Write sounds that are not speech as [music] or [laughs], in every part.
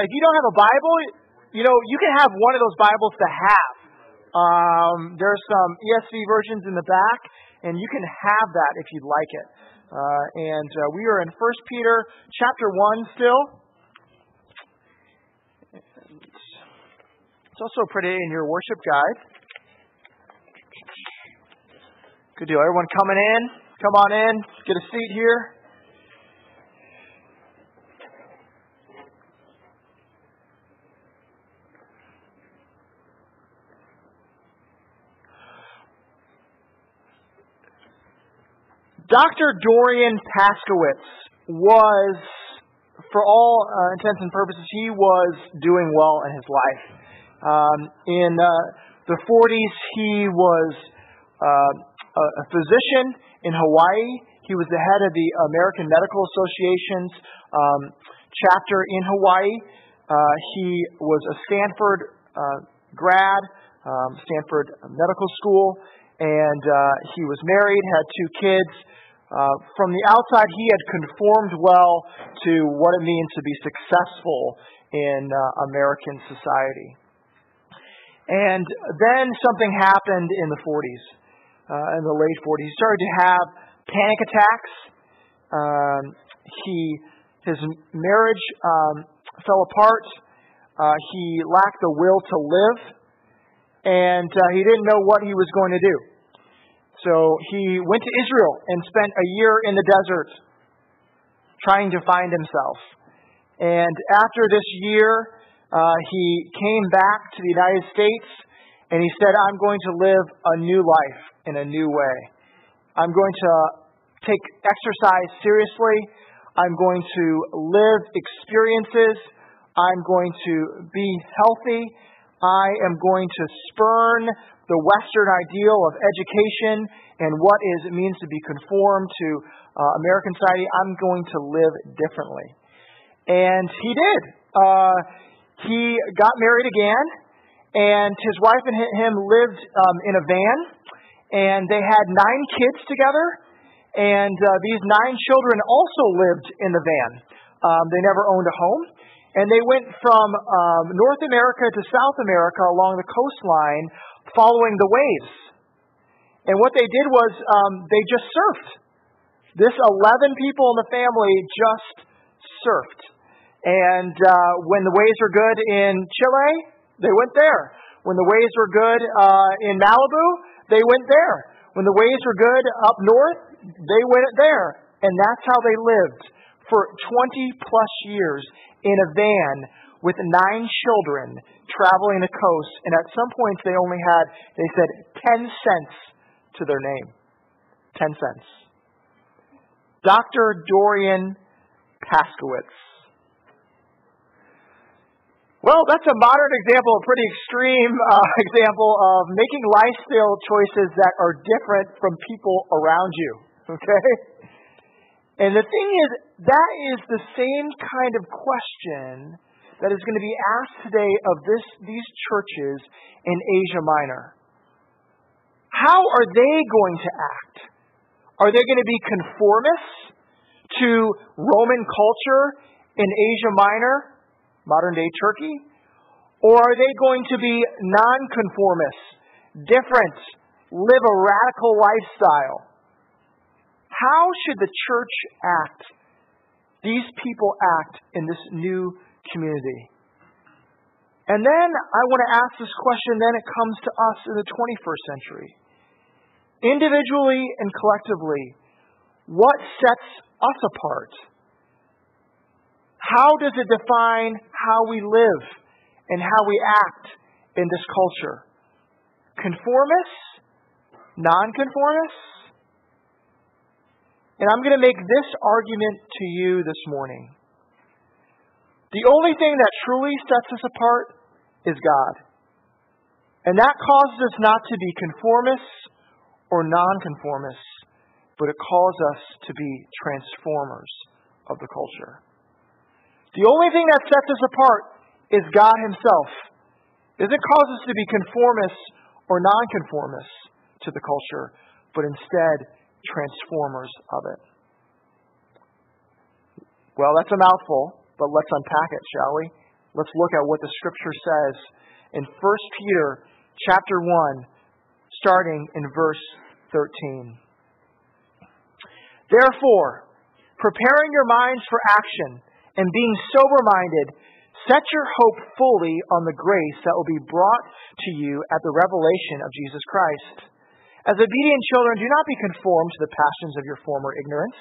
If you don't have a Bible, you know, you can have one of those Bibles to have. Um, are some ESV versions in the back, and you can have that if you'd like it. Uh, and uh, we are in 1 Peter chapter 1 still. It's also pretty in your worship guide. Good deal. Everyone coming in? Come on in. Get a seat here. Dr. Dorian Paskowitz was, for all uh, intents and purposes, he was doing well in his life. Um, in uh, the 40s, he was uh, a physician in Hawaii. He was the head of the American Medical Association's um, chapter in Hawaii. Uh, he was a Stanford uh, grad, um, Stanford Medical School, and uh, he was married, had two kids. Uh, from the outside, he had conformed well to what it means to be successful in uh, American society. And then something happened in the 40s, uh, in the late 40s. He started to have panic attacks. Um, he, his marriage um, fell apart. Uh, he lacked the will to live, and uh, he didn't know what he was going to do. So he went to Israel and spent a year in the desert trying to find himself. And after this year, uh, he came back to the United States and he said, I'm going to live a new life in a new way. I'm going to take exercise seriously. I'm going to live experiences. I'm going to be healthy. I am going to spurn the Western ideal of education and what is, it means to be conformed to uh, American society. I'm going to live differently. And he did. Uh, he got married again, and his wife and him lived um, in a van, and they had nine kids together, and uh, these nine children also lived in the van. Um, they never owned a home. And they went from um, North America to South America along the coastline following the waves. And what they did was um, they just surfed. This 11 people in the family just surfed. And uh, when the waves were good in Chile, they went there. When the waves were good uh, in Malibu, they went there. When the waves were good up north, they went there. And that's how they lived for 20 plus years in a van with nine children traveling the coast, and at some points they only had, they said, 10 cents to their name. 10 cents. Dr. Dorian Paskowitz. Well, that's a modern example, a pretty extreme uh, [laughs] example of making lifestyle choices that are different from people around you. [laughs] Okay? And the thing is, that is the same kind of question that is going to be asked today of this, these churches in Asia Minor. How are they going to act? Are they going to be conformists to Roman culture in Asia Minor, modern day Turkey? Or are they going to be nonconformists, different, live a radical lifestyle? How should the church act? These people act in this new community. And then I want to ask this question, then it comes to us in the 21st century. Individually and collectively, what sets us apart? How does it define how we live and how we act in this culture? Conformists? Nonconformists? And I'm going to make this argument to you this morning. The only thing that truly sets us apart is God. And that causes us not to be conformists or nonconformists, but it calls us to be transformers of the culture. The only thing that sets us apart is God Himself. It doesn't cause us to be conformists or nonconformists to the culture, but instead transformers of it. Well, that's a mouthful but let's unpack it, shall we? let's look at what the scripture says in 1 Peter chapter 1, starting in verse 13. Therefore, preparing your minds for action and being sober minded, set your hope fully on the grace that will be brought to you at the revelation of Jesus Christ. As obedient children, do not be conformed to the passions of your former ignorance.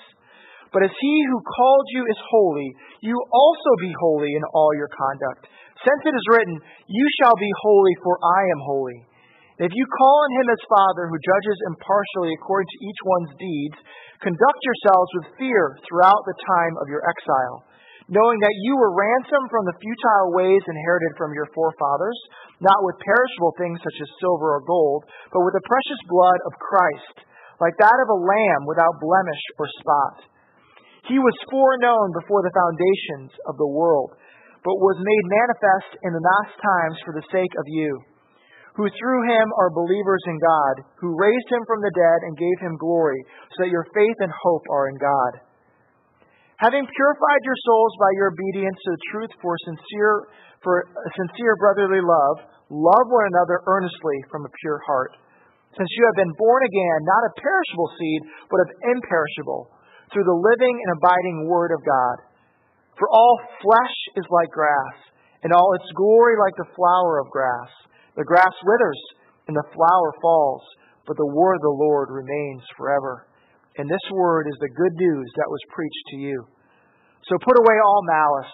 But as he who called you is holy, you also be holy in all your conduct. Since it is written, You shall be holy, for I am holy. If you call on him as Father, who judges impartially according to each one's deeds, conduct yourselves with fear throughout the time of your exile, knowing that you were ransomed from the futile ways inherited from your forefathers, not with perishable things such as silver or gold, but with the precious blood of Christ, like that of a lamb without blemish or spot. He was foreknown before the foundations of the world, but was made manifest in the last times for the sake of you who through him are believers in God, who raised him from the dead and gave him glory, so that your faith and hope are in God. Having purified your souls by your obedience to the truth for sincere, for sincere brotherly love, love one another earnestly from a pure heart. Since you have been born again, not of perishable seed, but of imperishable, through the living and abiding Word of God. For all flesh is like grass, and all its glory like the flower of grass. The grass withers and the flower falls, but the word of the Lord remains forever. And this word is the good news that was preached to you. So put away all malice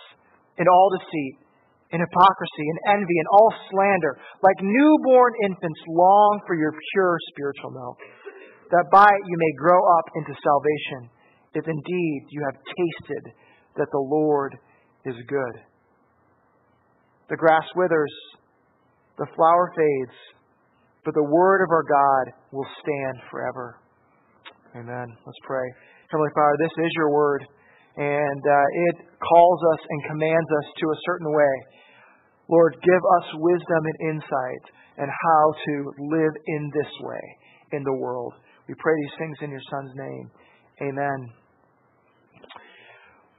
and all deceit and hypocrisy and envy and all slander. Like newborn infants, long for your pure spiritual milk, that by it you may grow up into salvation, if indeed you have tasted that the Lord is good. The grass withers the flower fades, but the word of our God will stand forever. Amen. Let's pray. Heavenly Father, this is your word, and uh, it calls us and commands us to a certain way. Lord, give us wisdom and insight and how to live in this way in the world. We pray these things in your Son's name. Amen.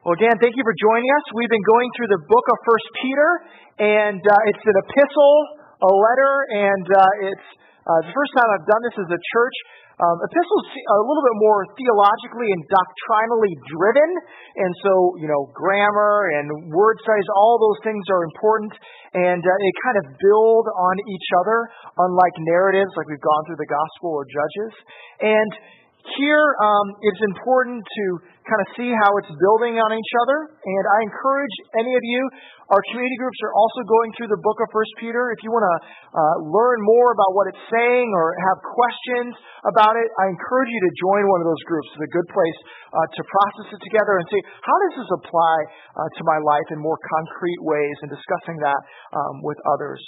Well, again, thank you for joining us. We've been going through the book of First Peter, and uh, it's an epistle a letter, and uh, it's uh, the first time I've done this as a church. Um, epistles are a little bit more theologically and doctrinally driven, and so you know grammar and word studies, all those things are important, and uh, they kind of build on each other, unlike narratives like we've gone through the gospel or Judges. And here, um, it's important to kind of see how it's building on each other. And I encourage any of you, our community groups are also going through the book of First Peter. If you want to uh, learn more about what it's saying or have questions about it, I encourage you to join one of those groups. It's a good place uh, to process it together and see how does this apply uh, to my life in more concrete ways and discussing that um, with others.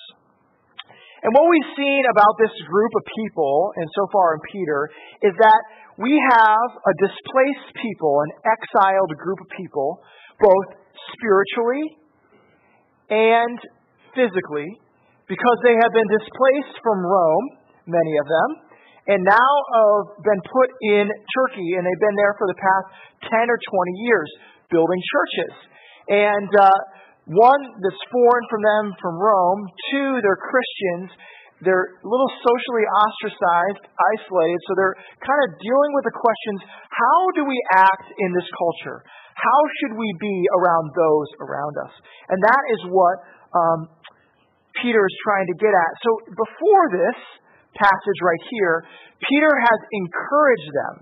And what we've seen about this group of people, and so far in Peter, is that we have a displaced people, an exiled group of people, both spiritually and physically, because they have been displaced from Rome, many of them, and now have been put in Turkey, and they've been there for the past 10 or 20 years building churches. And uh, one that's foreign from them from Rome, two, they're Christians, they're a little socially ostracized, isolated, so they're kind of dealing with the questions how do we act in this culture? How should we be around those around us? And that is what um, Peter is trying to get at. So before this passage right here, Peter has encouraged them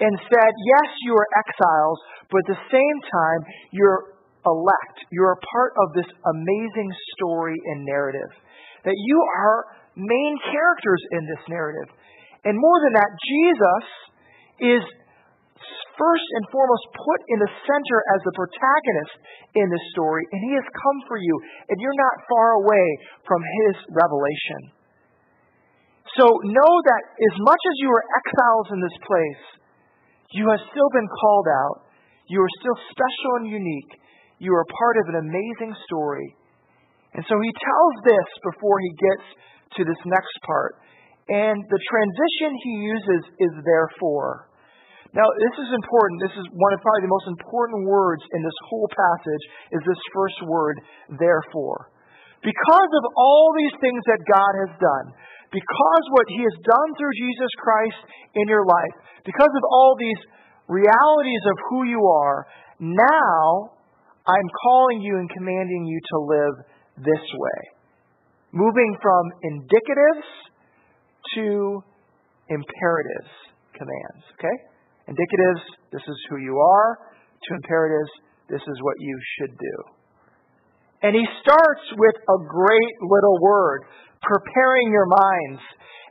and said, Yes, you are exiles, but at the same time, you're elect. You're a part of this amazing story and narrative. That you are main characters in this narrative. And more than that, Jesus is first and foremost put in the center as the protagonist in this story, and he has come for you, and you're not far away from his revelation. So know that as much as you are exiles in this place, you have still been called out. You are still special and unique. You are part of an amazing story. And so he tells this before he gets to this next part. And the transition he uses is therefore. Now, this is important. This is one of probably the most important words in this whole passage is this first word, therefore. Because of all these things that God has done, because what He has done through Jesus Christ in your life, because of all these realities of who you are, now I'm calling you and commanding you to live this way. Moving from indicatives to imperatives commands. Okay? Indicatives, this is who you are. To imperatives, this is what you should do. And he starts with a great little word, preparing your minds.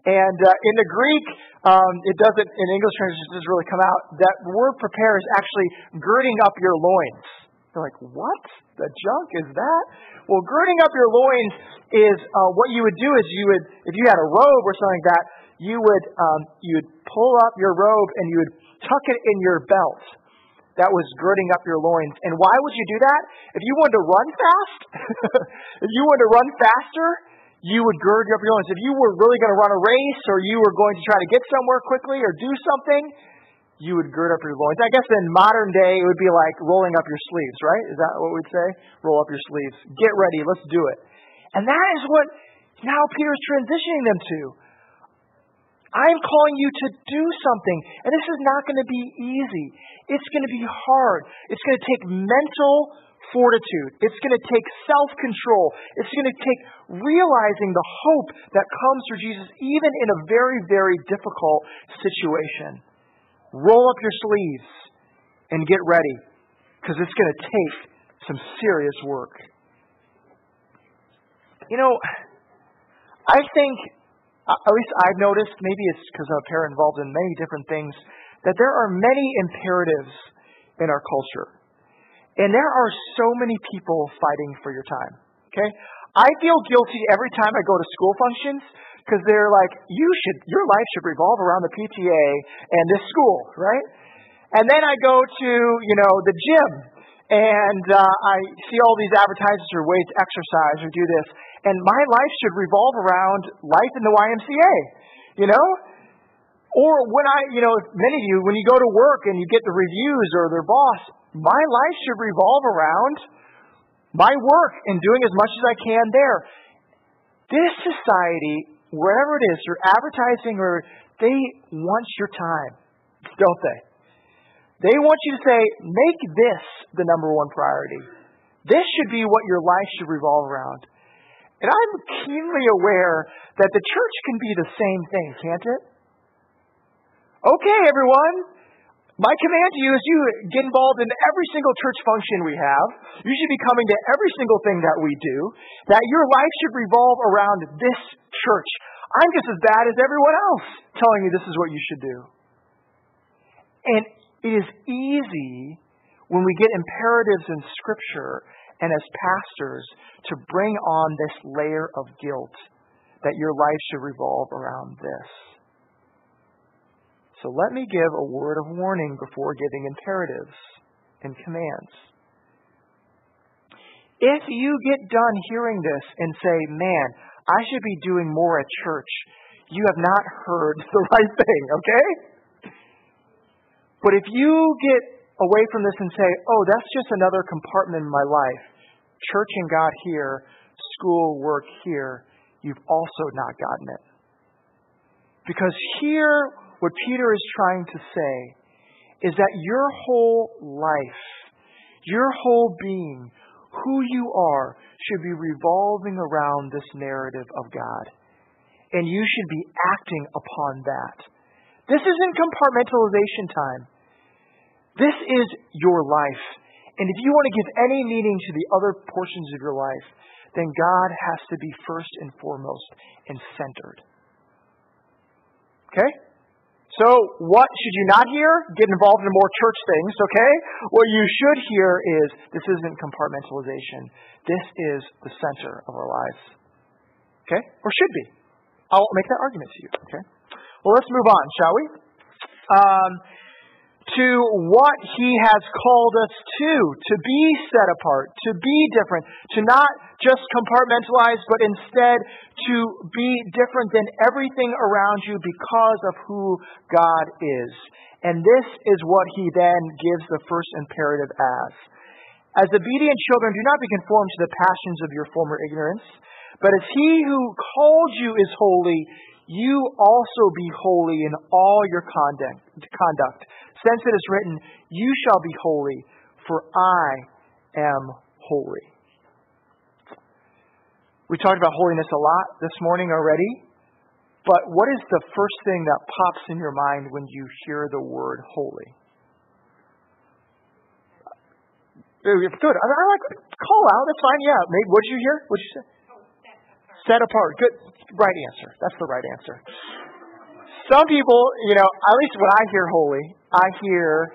And uh, in the Greek, um, it doesn't, in English translation, it doesn't really come out. That word prepare is actually girding up your loins. You're like, what? The junk is that? Well, girding up your loins is uh, what you would do is you would, if you had a robe or something like that, you would um, you would pull up your robe and you would tuck it in your belt. That was girding up your loins. And why would you do that? If you wanted to run fast, [laughs] if you wanted to run faster, you would gird up your loins. If you were really going to run a race or you were going to try to get somewhere quickly or do something, you would gird up your loins. I guess in modern day it would be like rolling up your sleeves, right? Is that what we'd say? Roll up your sleeves. Get ready. Let's do it. And that is what now Peter's transitioning them to. I'm calling you to do something. And this is not going to be easy. It's going to be hard. It's going to take mental fortitude. It's going to take self control. It's going to take realizing the hope that comes through Jesus, even in a very, very difficult situation. Roll up your sleeves and get ready because it's going to take some serious work. You know, I think at least I've noticed, maybe it's because I'm a parent involved in many different things, that there are many imperatives in our culture. And there are so many people fighting for your time. Okay? I feel guilty every time I go to school functions because they're like, you should, your life should revolve around the PTA and this school, right? And then I go to, you know, the gym and uh, I see all these advertisements for ways to exercise or do this and my life should revolve around life in the YMCA, you know? Or when I, you know, many of you, when you go to work and you get the reviews or their boss, my life should revolve around my work and doing as much as I can there. This society, wherever it is, through advertising or they want your time, don't they? They want you to say, make this the number one priority. This should be what your life should revolve around. And I'm keenly aware that the church can be the same thing, can't it? Okay, everyone. My command to you is you get involved in every single church function we have. You should be coming to every single thing that we do. That your life should revolve around this church. I'm just as bad as everyone else telling you this is what you should do. And it is easy when we get imperatives in Scripture and as pastors to bring on this layer of guilt that your life should revolve around this. So let me give a word of warning before giving imperatives and commands. If you get done hearing this and say, man, I should be doing more at church, you have not heard [laughs] the right thing, okay? But if you get away from this and say, oh, that's just another compartment in my life, church and God here, school, work here, you've also not gotten it. Because here, what Peter is trying to say is that your whole life, your whole being, who you are, should be revolving around this narrative of God. And you should be acting upon that. This isn't compartmentalization time. This is your life. And if you want to give any meaning to the other portions of your life, then God has to be first and foremost and centered. Okay? So, what should you not hear? Get involved in more church things, okay? What you should hear is this isn't compartmentalization. This is the center of our lives. Okay? Or should be. I'll make that argument to you, okay? Well, let's move on, shall we? Um, to what He has called us to, to be set apart, to be different, to not just compartmentalize, but instead to be different than everything around you because of who God is. And this is what He then gives the first imperative as. As obedient children, do not be conformed to the passions of your former ignorance, but as He who called you is holy, you also be holy in all your conduct. conduct since it is written, You shall be holy, for I am holy. We talked about holiness a lot this morning already, but what is the first thing that pops in your mind when you hear the word holy? Good. I, I like call out. That's fine. Yeah. Maybe, what did you hear? What did you say? Oh, set apart. Good. Right answer. That's the right answer. Some people, you know, at least when I hear holy, I hear,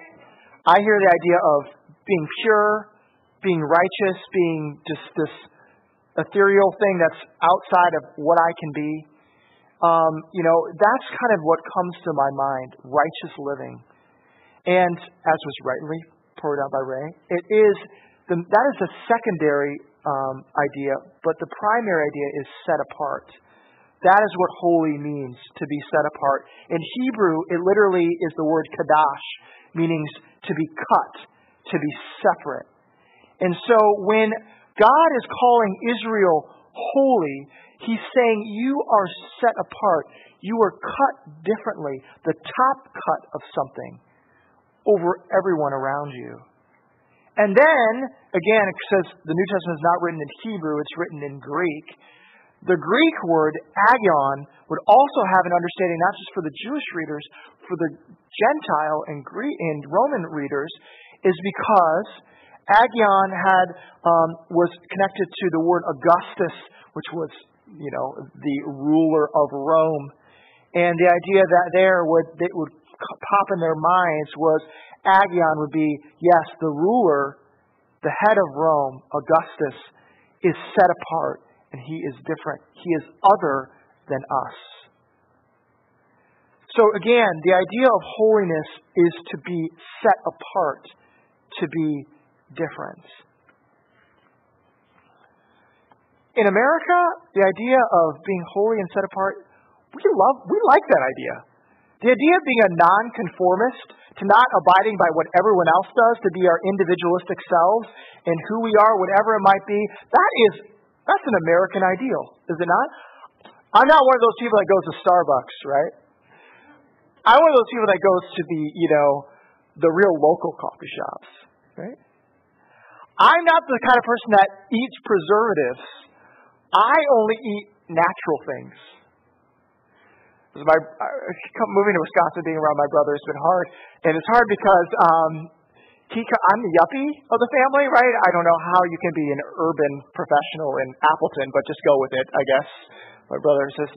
I hear the idea of being pure, being righteous, being just this ethereal thing that's outside of what I can be. Um, you know, that's kind of what comes to my mind, righteous living. And as was rightly pointed out by Ray, it is the, that is a secondary um, idea, but the primary idea is set apart. That is what holy means, to be set apart. In Hebrew, it literally is the word kadash, meaning to be cut, to be separate. And so when God is calling Israel holy, he's saying you are set apart. You are cut differently, the top cut of something over everyone around you. And then, again, it says the New Testament is not written in Hebrew, it's written in Greek. The Greek word agion would also have an understanding not just for the Jewish readers, for the Gentile and Greek and Roman readers, is because agion had um, was connected to the word Augustus, which was you know the ruler of Rome, and the idea that there would that would pop in their minds was agion would be yes the ruler, the head of Rome, Augustus, is set apart and He is different. He is other than us. So, again, the idea of holiness is to be set apart, to be different. In America, the idea of being holy and set apart, we love, we like that idea. The idea of being a nonconformist, to not abiding by what everyone else does, to be our individualistic selves and who we are, whatever it might be, that is that's an American ideal, is it not? I'm not one of those people that goes to Starbucks, right? I'm one of those people that goes to the, you know, the real local coffee shops, right? I'm not the kind of person that eats preservatives. I only eat natural things. My moving to Wisconsin, being around my brother has been hard, and it's hard because um, I'm the yuppie of the family, right? I don't know how you can be an urban professional in Appleton, but just go with it, I guess. My brother says,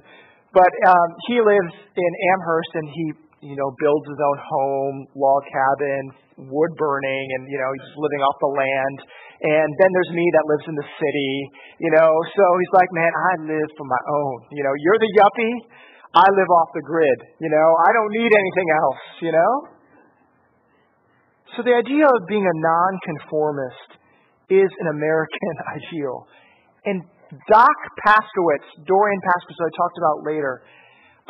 but um, he lives in Amherst, and he, you know, builds his own home, log cabin, wood burning, and you know, he's living off the land. And then there's me that lives in the city, you know. So he's like, man, I live for my own. You know, you're the yuppie. I live off the grid. You know, I don't need anything else. You know. So the idea of being a nonconformist is an American [laughs] ideal. And Doc Paskowitz, Dorian Paskowitz, I talked about later,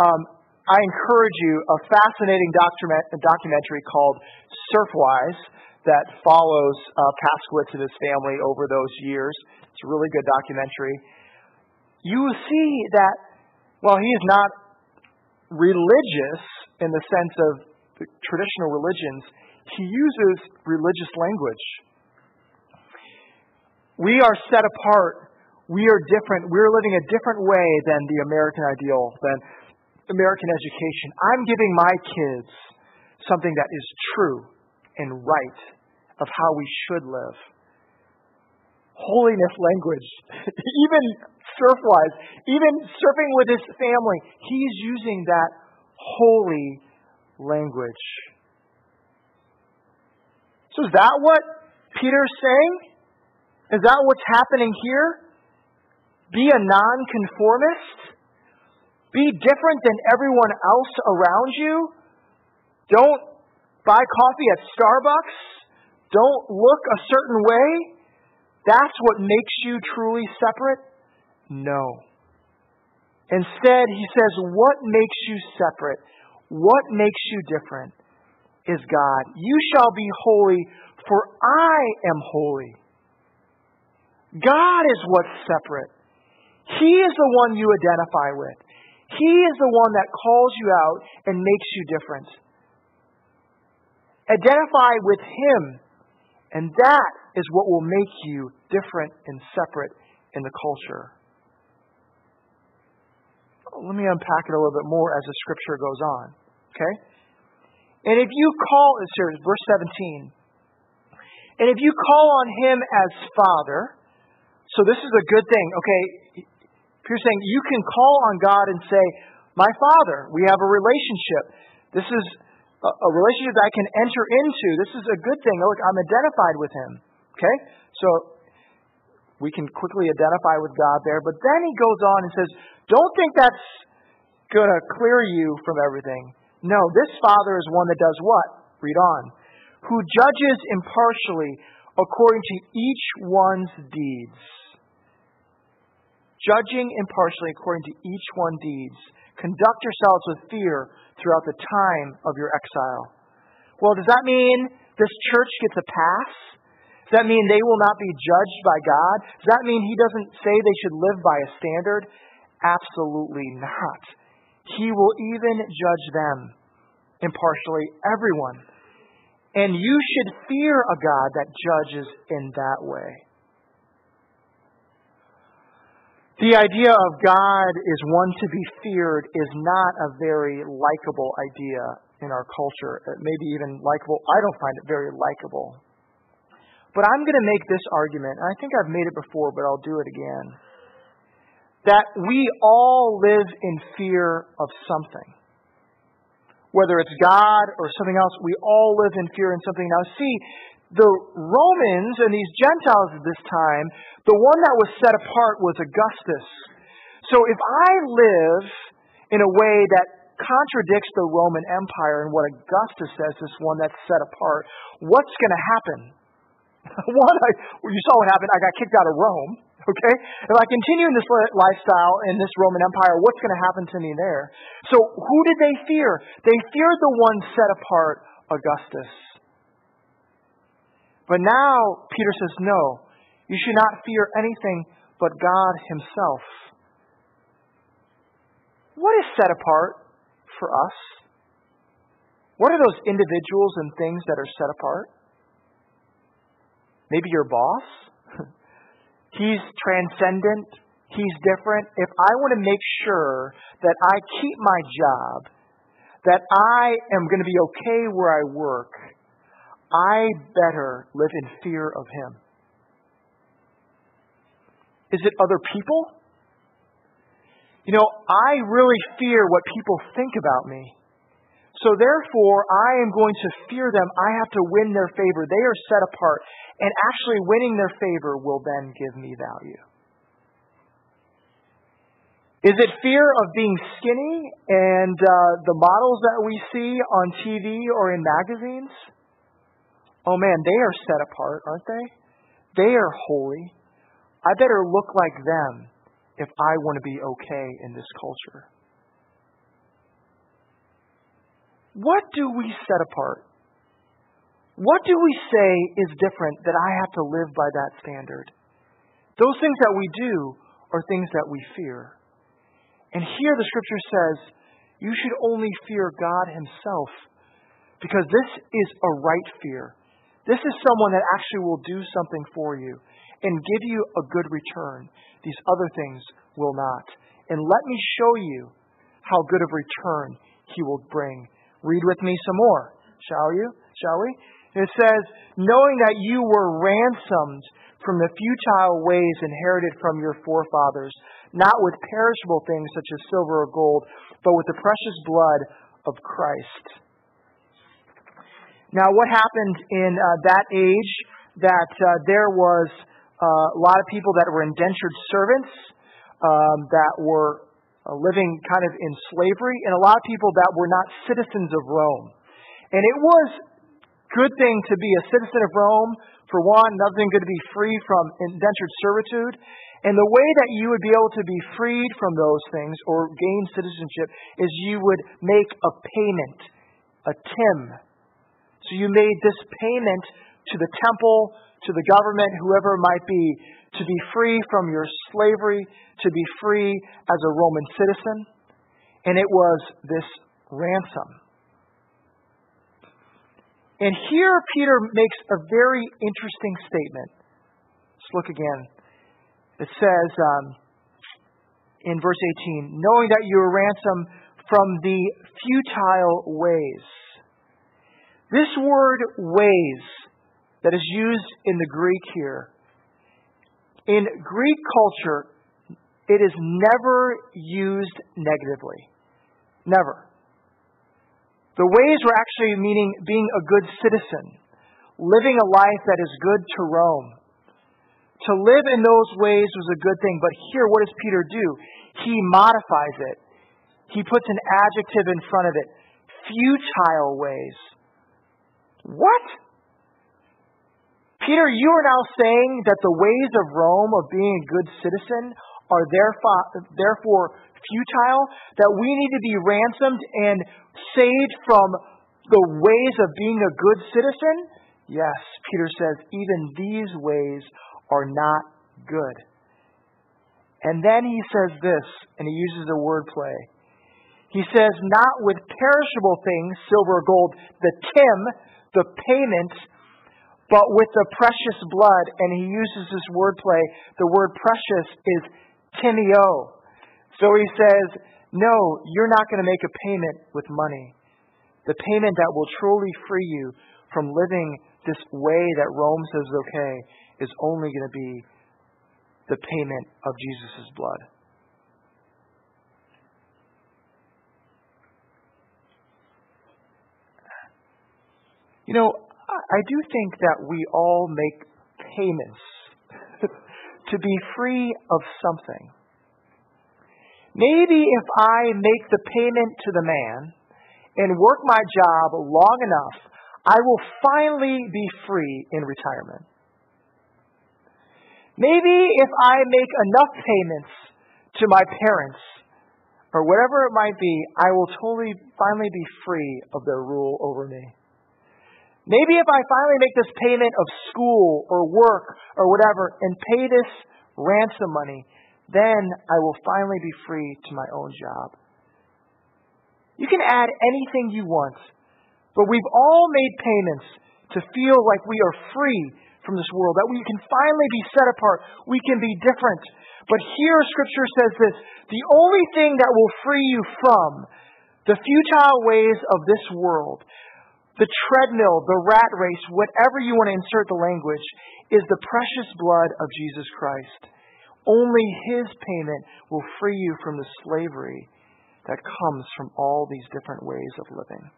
um, I encourage you a fascinating documentary called Surfwise that follows uh, Paskowitz and his family over those years. It's a really good documentary. You will see that while he is not religious in the sense of the traditional religions, he uses religious language. We are set apart. We are different. We're living a different way than the American ideal, than American education. I'm giving my kids something that is true and right of how we should live. Holiness language. [laughs] even surf wise, even surfing with his family, he's using that holy language. So is that what Peter's saying? Is that what's happening here? Be a nonconformist? Be different than everyone else around you? Don't buy coffee at Starbucks, don't look a certain way, that's what makes you truly separate? No. Instead, he says, what makes you separate? What makes you different is God. You shall be holy, for I am holy. God is what's separate. He is the one you identify with. He is the one that calls you out and makes you different. Identify with Him, and that is what will make you different and separate in the culture. Let me unpack it a little bit more as the scripture goes on. Okay? And if you call, here, verse 17. And if you call on him as Father, so this is a good thing. Okay, you're saying you can call on God and say, My Father, we have a relationship. This is a, a relationship that I can enter into. This is a good thing. Look, I'm identified with him. Okay? So we can quickly identify with God there. But then he goes on and says, Don't think that's going to clear you from everything. No, this Father is one that does what? Read on. Who judges impartially according to each one's deeds judging impartially according to each one's deeds. Conduct yourselves with fear throughout the time of your exile. Well, does that mean this church gets a pass? Does that mean they will not be judged by God? Does that mean He doesn't say they should live by a standard? Absolutely not. He will even judge them impartially, everyone. And you should fear a God that judges in that way. The idea of God is one to be feared is not a very likable idea in our culture. Uh, it may be even likable. I don't find it very likable. But I'm going to make this argument, and I think I've made it before, but I'll do it again. That we all live in fear of something. Whether it's God or something else, we all live in fear in something. Now, see, the Romans and these Gentiles at this time, the one that was set apart was Augustus. So if I live in a way that contradicts the Roman Empire and what Augustus says, this one that's set apart, what's going to happen? [laughs] one, I, you saw what happened. I got kicked out of Rome. Okay? If I continue in this lifestyle in this Roman Empire, what's going to happen to me there? So who did they fear? They feared the one set apart, Augustus. But now, Peter says, no, you should not fear anything but God Himself. What is set apart for us? What are those individuals and things that are set apart? Maybe your boss? He's transcendent. He's different. If I want to make sure that I keep my job, that I am going to be okay where I work, I better live in fear of Him. Is it other people? You know, I really fear what people think about me. So therefore, I am going to fear them. I have to win their favor. They are set apart. And actually, winning their favor will then give me value. Is it fear of being skinny and uh, the models that we see on TV or in magazines? oh man, they are set apart, aren't they? They are holy. I better look like them if I want to be okay in this culture. What do we set apart? What do we say is different that I have to live by that standard? Those things that we do are things that we fear. And here the scripture says, you should only fear God Himself because this is a right fear. This is someone that actually will do something for you and give you a good return. These other things will not. And let me show you how good of return he will bring. Read with me some more, shall you? Shall we? It says, knowing that you were ransomed from the futile ways inherited from your forefathers, not with perishable things such as silver or gold, but with the precious blood of Christ now, what happened in uh, that age that uh, there was uh, a lot of people that were indentured servants um, that were uh, living kind of in slavery, and a lot of people that were not citizens of Rome. And it was good thing to be a citizen of Rome, for one, another thing good to be free from indentured servitude. And the way that you would be able to be freed from those things or gain citizenship is you would make a payment, a tim. So you made this payment to the temple, to the government, whoever it might be, to be free from your slavery, to be free as a Roman citizen. And it was this ransom. And here Peter makes a very interesting statement. Let's look again. It says um, in verse 18, knowing that you are ransomed from the futile ways. This word ways that is used in the Greek here, in Greek culture, it is never used negatively. Never. The ways were actually meaning being a good citizen, living a life that is good to Rome. To live in those ways was a good thing, but here, what does Peter do? He modifies it. He puts an adjective in front of it futile ways. What? Peter, you are now saying that the ways of Rome of being a good citizen are therefore futile, that we need to be ransomed and saved from the ways of being a good citizen? Yes, Peter says, even these ways are not good. And then he says this, and he uses a word play. He says, not with perishable things, silver or gold, the tim, the payment, but with the precious blood. And he uses this word play. The word precious is timio. So he says, No, you're not going to make a payment with money. The payment that will truly free you from living this way that Rome says is okay is only going to be the payment of Jesus' blood. You know, I do think that we all make payments [laughs] to be free of something. Maybe if I make the payment to the man and work my job long enough, I will finally be free in retirement. Maybe if I make enough payments to my parents or whatever it might be, I will totally finally be free of their rule over me. Maybe if I finally make this payment of school or work or whatever and pay this ransom money, then I will finally be free to my own job. You can add anything you want, but we've all made payments to feel like we are free from this world, that we can finally be set apart, we can be different. But here Scripture says this the only thing that will free you from the futile ways of this world, the treadmill, the rat race, whatever you want to insert the language, is the precious blood of Jesus Christ. Only His payment will free you from the slavery that comes from all these different ways of living.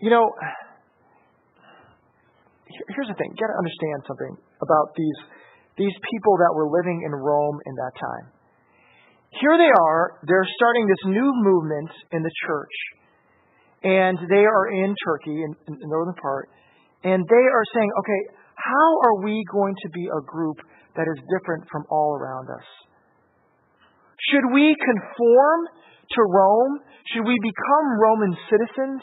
You know, here's the thing. You got to understand something about these, these people that were living in Rome in that time. Here they are, they're starting this new movement in the church. And they are in Turkey, in, in the northern part, and they are saying, okay, how are we going to be a group that is different from all around us? Should we conform to Rome? Should we become Roman citizens?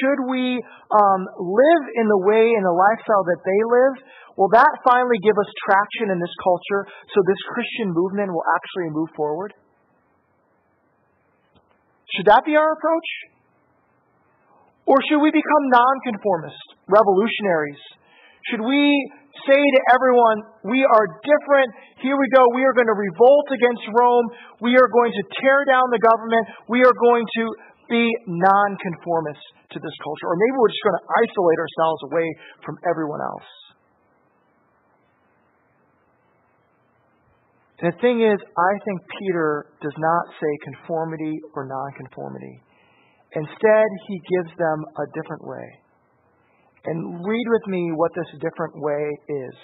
Should we um, live in the way and the lifestyle that they live? Will that finally give us traction in this culture so this Christian movement will actually move forward? Should that be our approach? Or should we become nonconformists, revolutionaries? Should we say to everyone, we are different, here we go, we are going to revolt against Rome, we are going to tear down the government, we are going to be nonconformists to this culture? Or maybe we're just going to isolate ourselves away from everyone else. And the thing is, I think Peter does not say conformity or nonconformity. Instead, he gives them a different way. And read with me what this different way is.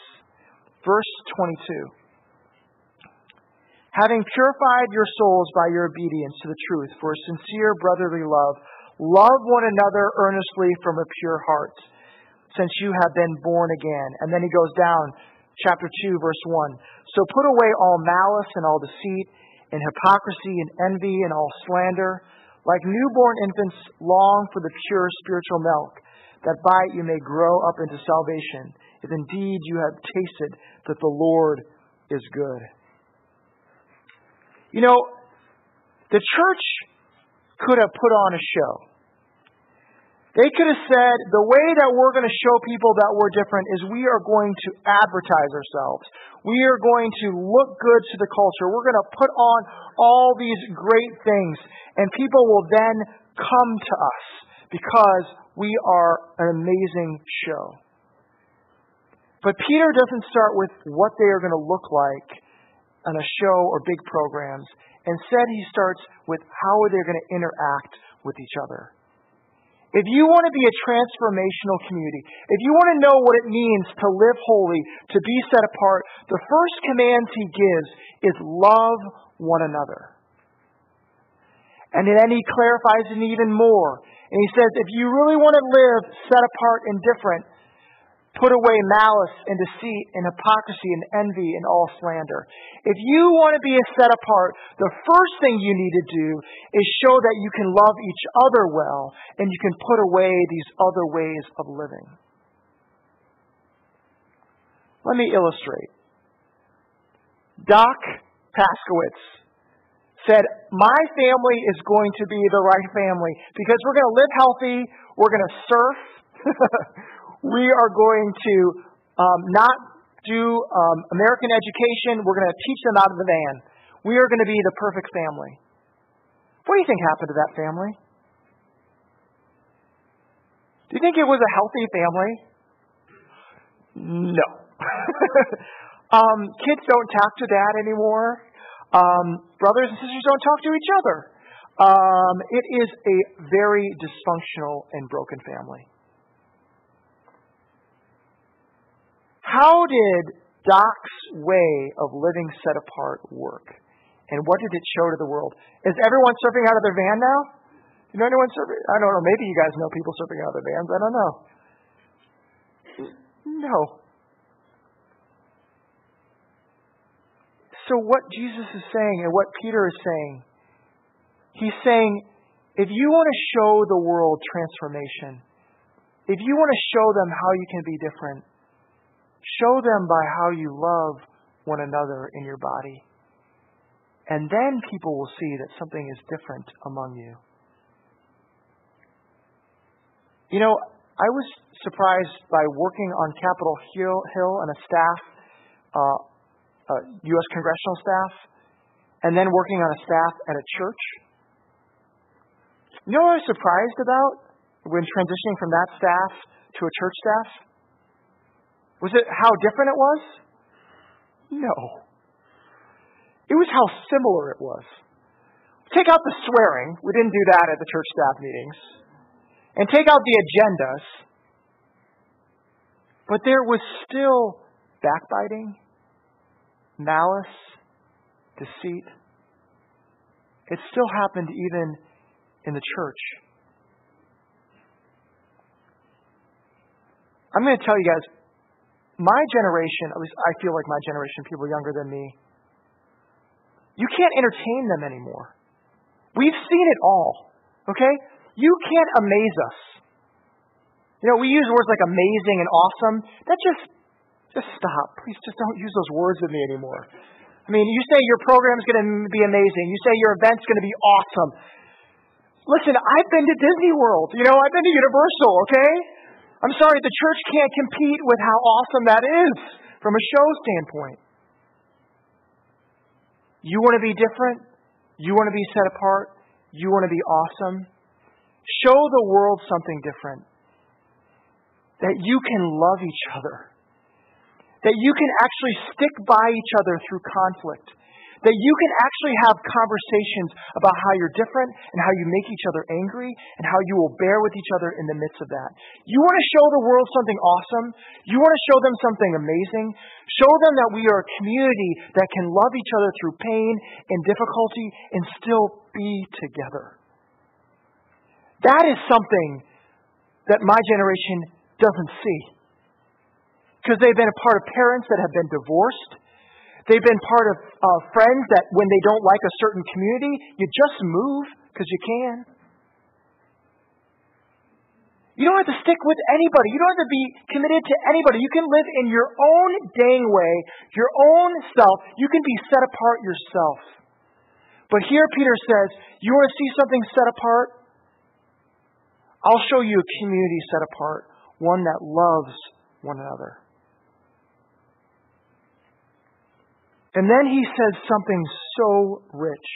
Verse 22. having purified your souls by your obedience to the truth for a sincere brotherly love, love one another earnestly from a pure heart, since you have been born again. And then he goes down, chapter 2, verse 1. So put away all malice and all deceit, and hypocrisy and envy and all slander. Like newborn infants, long for the pure spiritual milk, that by it you may grow up into salvation, if indeed you have tasted that the Lord is good. You know, the church could have put on a show. They could have said, the way that we're going to show people that we're different is we are going to advertise ourselves. We are going to look good to the culture. We're going to put on all these great things, and people will then come to us because we are an amazing show. But Peter doesn't start with what they are going to look like on a show or big programs. Instead, he starts with how are they going to interact with each other. If you want to be a transformational community, if you want to know what it means to live holy, to be set apart, the first command he gives is love one another. And then he clarifies it even more. And he says, if you really want to live set apart and different, Put away malice and deceit and hypocrisy and envy and all slander. If you want to be set apart, the first thing you need to do is show that you can love each other well and you can put away these other ways of living. Let me illustrate. Doc Paskowitz said, My family is going to be the right family because we're going to live healthy, we're going to surf. [laughs] we are going to um, not do um, American education. We're going to teach them out of the van. We are going to be the perfect family. What do you think happened to that family? Do you think it was a healthy family? No. [laughs] um, kids don't talk to dad anymore. Um, brothers and sisters don't talk to each other. Um, it is a very dysfunctional and broken family. How did Doc's way of living set apart work? And what did it show to the world? Is everyone surfing out of their van now? You know anyone surfing? I don't know. Maybe you guys know people surfing out of their vans. I don't know. No. So, what Jesus is saying and what Peter is saying, he's saying, if you want to show the world transformation, if you want to show them how you can be different, Show them by how you love one another in your body. And then people will see that something is different among you. You know, I was surprised by working on Capitol Hill, and a staff, uh, Uh, U.S. congressional staff, and then working on a staff at a church. You know what I was surprised about when transitioning from that staff to a church staff? Was it how different it was? No. It was how similar it was. Take out the swearing. We didn't do that at the church staff meetings. And take out the agendas. But there was still backbiting, malice, deceit. It still happened even in the church. I'm going to tell you guys my generation, at least I feel like my generation, people younger than me, you can't entertain them anymore. We've seen it all. Okay? You can't amaze us. You know, we use words like amazing and awesome. That just, just stop. Please just don't use those words with me anymore. I mean, you say your program is going to be amazing. You say your event's going to be awesome. Listen, I've been to Disney World. You know, I've been to Universal, okay? I'm sorry, the church can't compete with how awesome that is from a show standpoint. You want to be different? You want to be set apart? You want to be awesome? Show the world something different. That you can love each other. That you can actually stick by each other through conflict. that you can actually have conversations about how you're different and how you make each other angry and how you will bear with each other in the midst of that. You want to show the world something awesome? You want to show them something amazing? Show them that we are a community that can love each other through pain and difficulty and still be together. That is something that my generation doesn't see. Because they've been a part of parents that have been divorced They've been part of uh, friends that when they don't like a certain community, you just move because you can. You don't have to stick with anybody. You don't have to be committed to anybody. You can live in your own dang way, your own self. You can be set apart yourself. But here Peter says, You want to see something set apart? I'll show you a community set apart, one that loves one another. And then he says something so rich.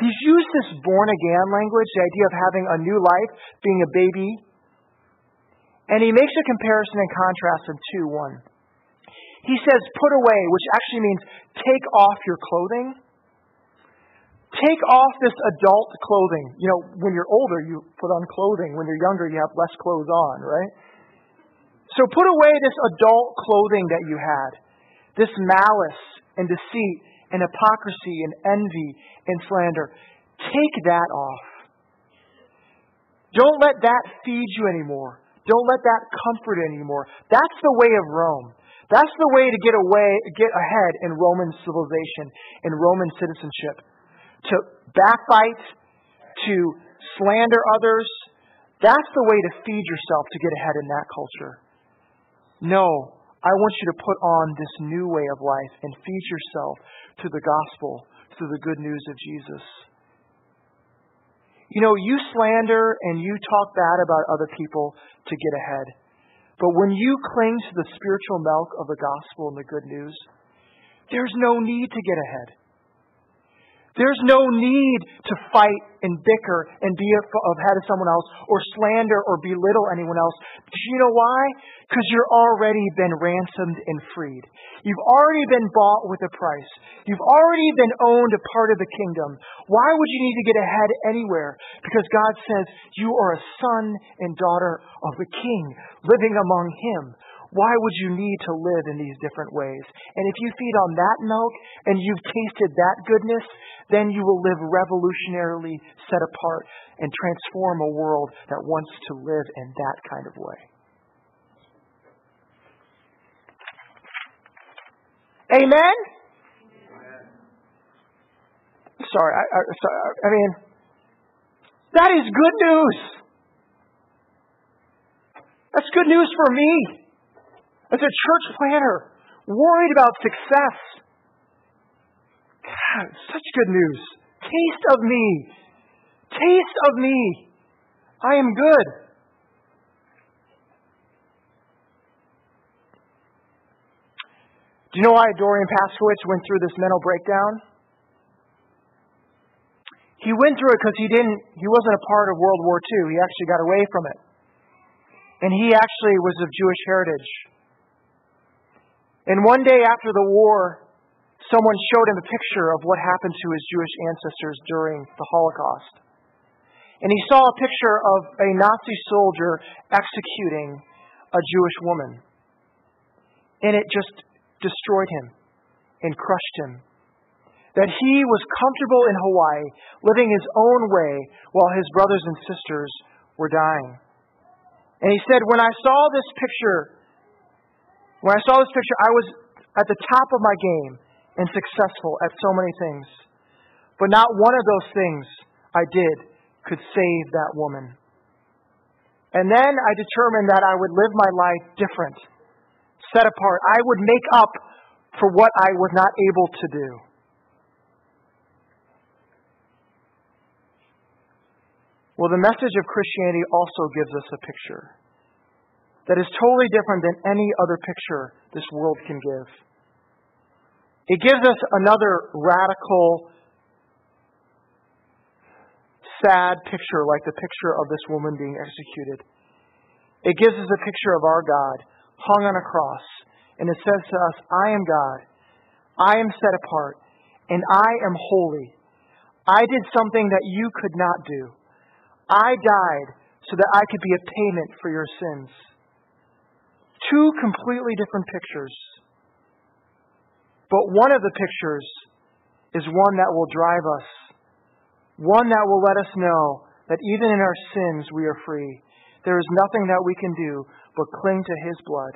He's used this born again language, the idea of having a new life, being a baby. And he makes a comparison and contrast of 2 1. He says, put away, which actually means take off your clothing. Take off this adult clothing. You know, when you're older, you put on clothing. When you're younger, you have less clothes on, right? So put away this adult clothing that you had this malice and deceit and hypocrisy and envy and slander. Take that off. Don't let that feed you anymore. Don't let that comfort anymore. That's the way of Rome. That's the way to get away, get ahead in Roman civilization, in Roman citizenship. To backbite, to slander others. That's the way to feed yourself to get ahead in that culture. No, I want you to put on this new way of life and feed yourself to the gospel, to the good news of Jesus. You know, you slander and you talk bad about other people to get ahead. But when you cling to the spiritual milk of the gospel and the good news, there's no need to get ahead. There's no need to fight and bicker and be ahead of someone else or slander or belittle anyone else. Do you know why? Because you're already been ransomed and freed. You've already been bought with a price. You've already been owned a part of the kingdom. Why would you need to get ahead anywhere? Because God says you are a son and daughter of the king living among him. Why would you need to live in these different ways? And if you feed on that milk and you've tasted that goodness, then you will live revolutionarily set apart and transform a world that wants to live in that kind of way. Amen? Sorry, I, I, sorry, I mean, that is good news. That's good news for me. As a church planner, worried about success. God, such good news. Taste of me. Taste of me. I am good. Do you know why Dorian Paskowitz went through this mental breakdown? He went through it because he didn't he wasn't a part of World War II. He actually got away from it. And he actually was of Jewish heritage. And one day after the war, someone showed him a picture of what happened to his Jewish ancestors during the Holocaust. And he saw a picture of a Nazi soldier executing a Jewish woman. And it just destroyed him and crushed him. That he was comfortable in Hawaii, living his own way, while his brothers and sisters were dying. And he said, When I saw this picture when I saw this picture, I was at the top of my game and successful at so many things. But not one of those things I did could save that woman. And then I determined that I would live my life different, set apart. I would make up for what I was not able to do. Well, the message of Christianity also gives us a picture that is totally different than any other picture this world can give. It gives us another radical, sad picture, like the picture of this woman being executed. It gives us a picture of our God hung on a cross, and it says to us, I am God. I am set apart, and I am holy. I did something that you could not do. I died so that I could be a payment for your sins. Two completely different pictures. But one of the pictures is one that will drive us, one that will let us know that even in our sins we are free. There is nothing that we can do but cling to His blood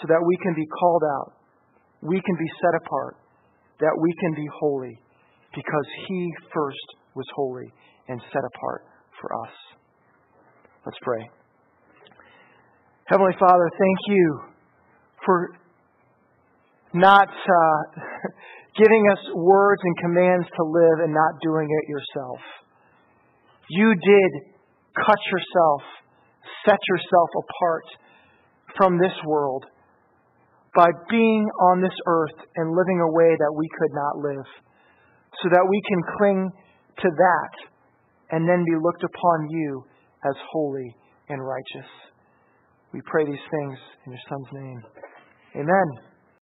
so that we can be called out, we can be set apart, that we can be holy because He first was holy and set apart for us. Let's pray. Heavenly Father, thank you for not uh, [laughs] giving us words and commands to live and not doing it yourself. You did cut yourself, set yourself apart from this world by being on this earth and living a way that we could not live, so that we can cling to that and then be looked upon you as holy and righteous. We pray these things in your Son's name. Amen.